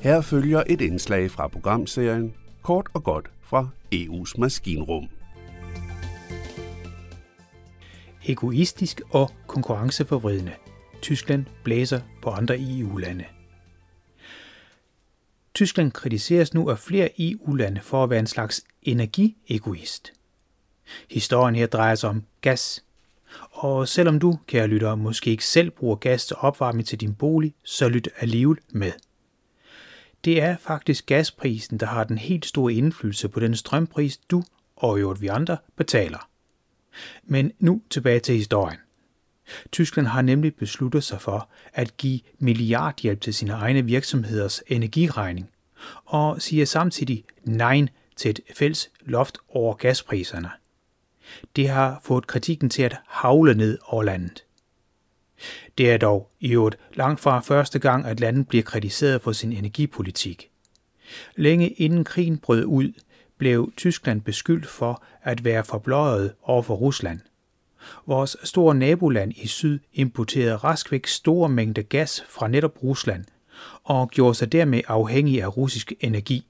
Her følger et indslag fra programserien Kort og godt fra EU's maskinrum. Egoistisk og konkurrenceforvridende. Tyskland blæser på andre EU-lande. Tyskland kritiseres nu af flere EU-lande for at være en slags energiegoist. Historien her drejer sig om gas. Og selvom du, kære lytter, måske ikke selv bruger gas til opvarmning til din bolig, så lyt alligevel med. Det er faktisk gasprisen, der har den helt store indflydelse på den strømpris, du og jo vi andre betaler. Men nu tilbage til historien. Tyskland har nemlig besluttet sig for at give milliardhjælp til sine egne virksomheders energiregning, og siger samtidig nej til et fælles loft over gaspriserne. Det har fået kritikken til at havle ned over landet. Det er dog i øvrigt langt fra første gang, at landet bliver kritiseret for sin energipolitik. Længe inden krigen brød ud, blev Tyskland beskyldt for at være forbløjet over for Rusland. Vores store naboland i syd importerede raskvæk store mængder gas fra netop Rusland og gjorde sig dermed afhængig af russisk energi.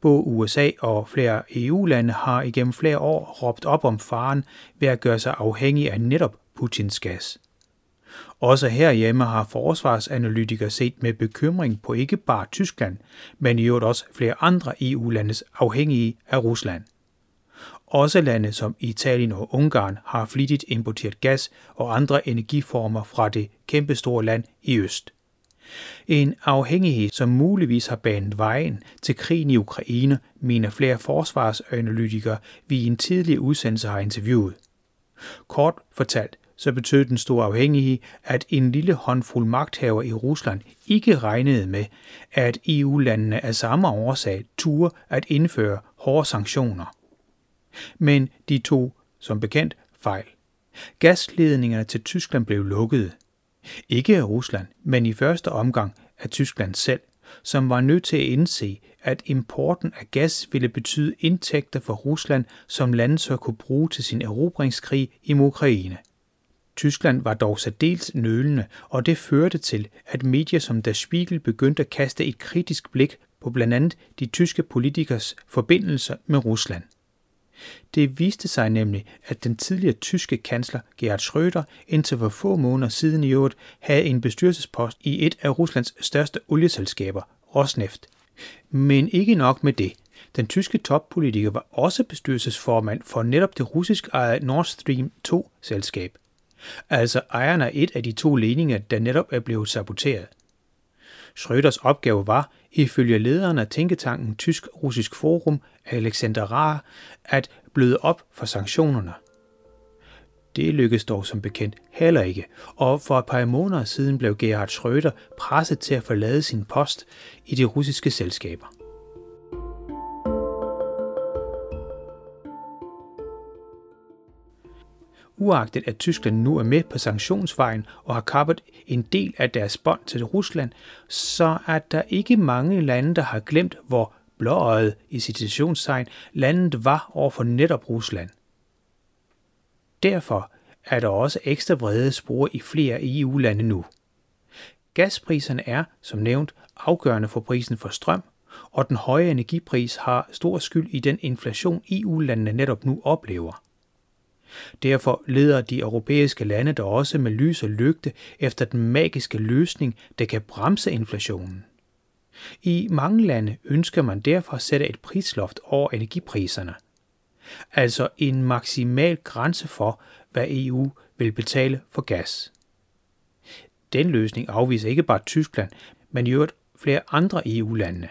Både USA og flere EU-lande har igennem flere år råbt op om faren ved at gøre sig afhængig af netop Putins gas. Også herhjemme har forsvarsanalytikere set med bekymring på ikke bare Tyskland, men i øvrigt også flere andre EU-landes afhængige af Rusland. Også lande som Italien og Ungarn har flittigt importeret gas og andre energiformer fra det kæmpestore land i øst. En afhængighed, som muligvis har banet vejen til krigen i Ukraine, mener flere forsvarsanalytikere, vi i en tidlig udsendelse har interviewet. Kort fortalt så betød den store afhængige, at en lille håndfuld magthaver i Rusland ikke regnede med, at EU-landene af samme årsag turde at indføre hårde sanktioner. Men de tog, som bekendt, fejl. Gasledningerne til Tyskland blev lukket. Ikke af Rusland, men i første omgang af Tyskland selv, som var nødt til at indse, at importen af gas ville betyde indtægter for Rusland, som landet så kunne bruge til sin erobringskrig i Ukraine. Tyskland var dog særdeles nølende, og det førte til, at medier som Der Spiegel begyndte at kaste et kritisk blik på blandt andet de tyske politikers forbindelser med Rusland. Det viste sig nemlig, at den tidligere tyske kansler Gerhard Schröder indtil for få måneder siden i øvrigt havde en bestyrelsespost i et af Ruslands største olieselskaber, Rosneft. Men ikke nok med det. Den tyske toppolitiker var også bestyrelsesformand for netop det russisk ejede Nord Stream 2-selskab altså ejeren af et af de to ledninger, der netop er blevet saboteret. Schröders opgave var, ifølge lederen af tænketanken Tysk-Russisk Forum, Alexander Rahr, at bløde op for sanktionerne. Det lykkedes dog som bekendt heller ikke, og for et par måneder siden blev Gerhard Schröder presset til at forlade sin post i de russiske selskaber. Uagtet at Tyskland nu er med på sanktionsvejen og har kappet en del af deres bånd til Rusland, så er der ikke mange lande, der har glemt, hvor blåøjet i situationstegn landet var over for netop Rusland. Derfor er der også ekstra vrede spor i flere EU-lande nu. Gaspriserne er, som nævnt, afgørende for prisen for strøm, og den høje energipris har stor skyld i den inflation EU-landene netop nu oplever. Derfor leder de europæiske lande der også med lys og lygte efter den magiske løsning, der kan bremse inflationen. I mange lande ønsker man derfor at sætte et prisloft over energipriserne. Altså en maksimal grænse for, hvad EU vil betale for gas. Den løsning afviser ikke bare Tyskland, men i øvrigt flere andre EU-lande.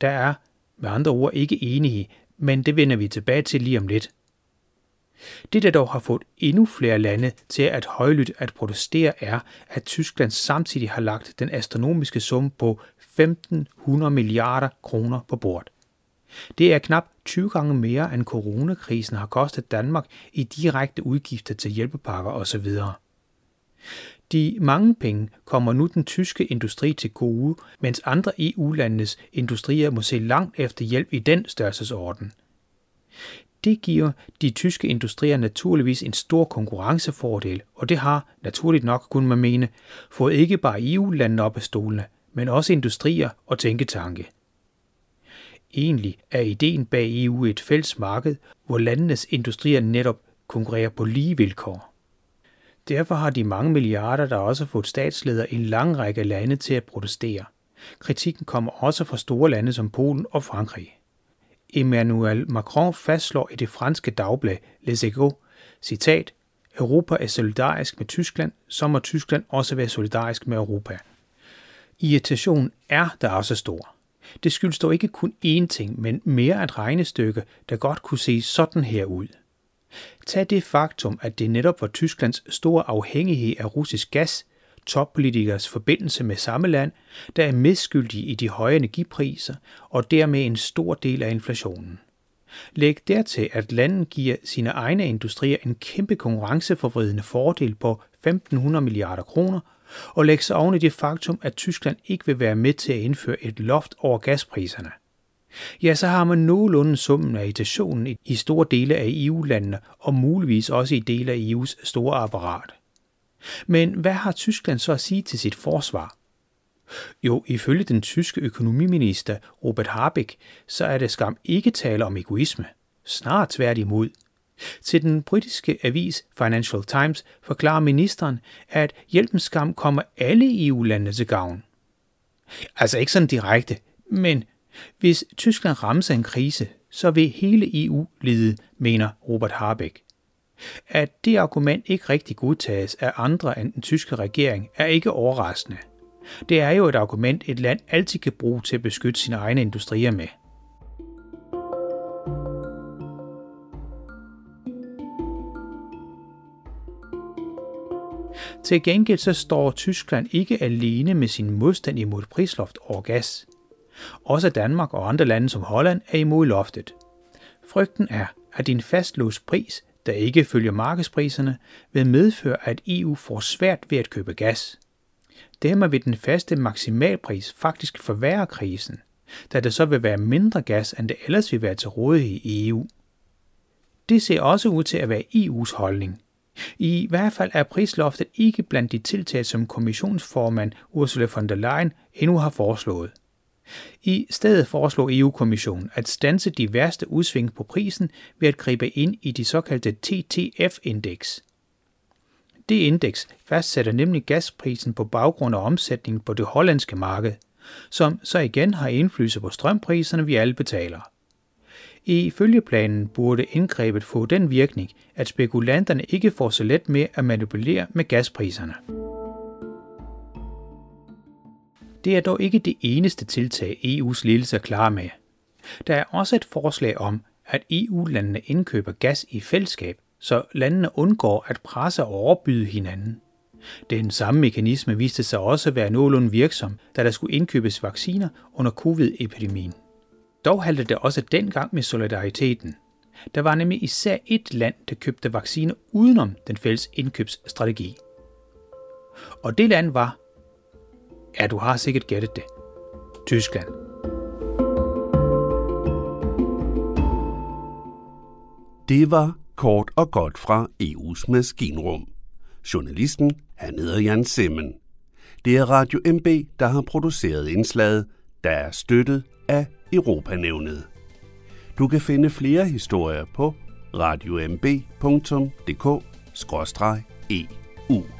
Der er med andre ord ikke enige, men det vender vi tilbage til lige om lidt. Det, der dog har fået endnu flere lande til at højlydt at protestere, er, at Tyskland samtidig har lagt den astronomiske sum på 1500 milliarder kroner på bordet. Det er knap 20 gange mere, end coronakrisen har kostet Danmark i direkte udgifter til hjælpepakker osv. De mange penge kommer nu den tyske industri til gode, mens andre EU-landenes industrier må se langt efter hjælp i den størrelsesorden. Det giver de tyske industrier naturligvis en stor konkurrencefordel, og det har, naturligt nok kun man mene, fået ikke bare EU-landene op af stolene, men også industrier og tænketanke. Egentlig er ideen bag EU et fælles marked, hvor landenes industrier netop konkurrerer på lige vilkår. Derfor har de mange milliarder, der også har fået statsledere i en lang række lande til at protestere. Kritikken kommer også fra store lande som Polen og Frankrig. Emmanuel Macron fastslår i det franske dagblad Les Echos, citat, Europa er solidarisk med Tyskland, så må Tyskland også være solidarisk med Europa. Irritationen er der også stor. Det skyldes dog ikke kun én ting, men mere et regnestykke, der godt kunne se sådan her ud. Tag det faktum, at det netop var Tysklands store afhængighed af russisk gas, toppolitikers forbindelse med samme land, der er medskyldige i de høje energipriser og dermed en stor del af inflationen. Læg dertil, at landet giver sine egne industrier en kæmpe konkurrenceforvridende fordel på 1500 milliarder kroner, og læg så oven i det faktum, at Tyskland ikke vil være med til at indføre et loft over gaspriserne. Ja, så har man nogenlunde summen af irritationen i store dele af EU-landene, og muligvis også i dele af EU's store apparat. Men hvad har Tyskland så at sige til sit forsvar? Jo, ifølge den tyske økonomiminister Robert Habeck, så er det skam ikke tale om egoisme. Snart tværtimod. Til den britiske avis Financial Times forklarer ministeren, at hjælpens skam kommer alle EU-landene til gavn. Altså ikke sådan direkte, men hvis Tyskland rammes af en krise, så vil hele EU lide, mener Robert Habeck. At det argument ikke rigtig godtages af andre end den tyske regering, er ikke overraskende. Det er jo et argument, et land altid kan bruge til at beskytte sine egne industrier med. Til gengæld så står Tyskland ikke alene med sin modstand imod prisloft over gas. Også Danmark og andre lande som Holland er imod loftet. Frygten er, at en fastlåst pris, der ikke følger markedspriserne, vil medføre, at EU får svært ved at købe gas. Dermed vil den faste maksimalpris faktisk forværre krisen, da der så vil være mindre gas, end det ellers vil være til rådighed i EU. Det ser også ud til at være EU's holdning. I hvert fald er prisloftet ikke blandt de tiltag, som kommissionsformand Ursula von der Leyen endnu har foreslået. I stedet foreslog EU-kommissionen at stanse de værste udsving på prisen ved at gribe ind i de såkaldte TTF-indeks. Det indeks fastsætter nemlig gasprisen på baggrund af omsætningen på det hollandske marked, som så igen har indflydelse på strømpriserne, vi alle betaler. I følgeplanen burde indgrebet få den virkning, at spekulanterne ikke får så let med at manipulere med gaspriserne. Det er dog ikke det eneste tiltag, EU's ledelse er klar med. Der er også et forslag om, at EU-landene indkøber gas i fællesskab, så landene undgår at presse og overbyde hinanden. Den samme mekanisme viste sig også at være nogenlunde virksom, da der skulle indkøbes vacciner under covid-epidemien. Dog halte det også dengang med solidariteten. Der var nemlig især et land, der købte vacciner udenom den fælles indkøbsstrategi. Og det land var, ja du har sikkert gættet det, Tyskland. Det var kort og godt fra EU's maskinrum. Journalisten, han hedder Jan Simmen. Det er Radio MB, der har produceret indslaget, der er støttet af Europanævnet. Du kan finde flere historier på radiomb.dk-eu.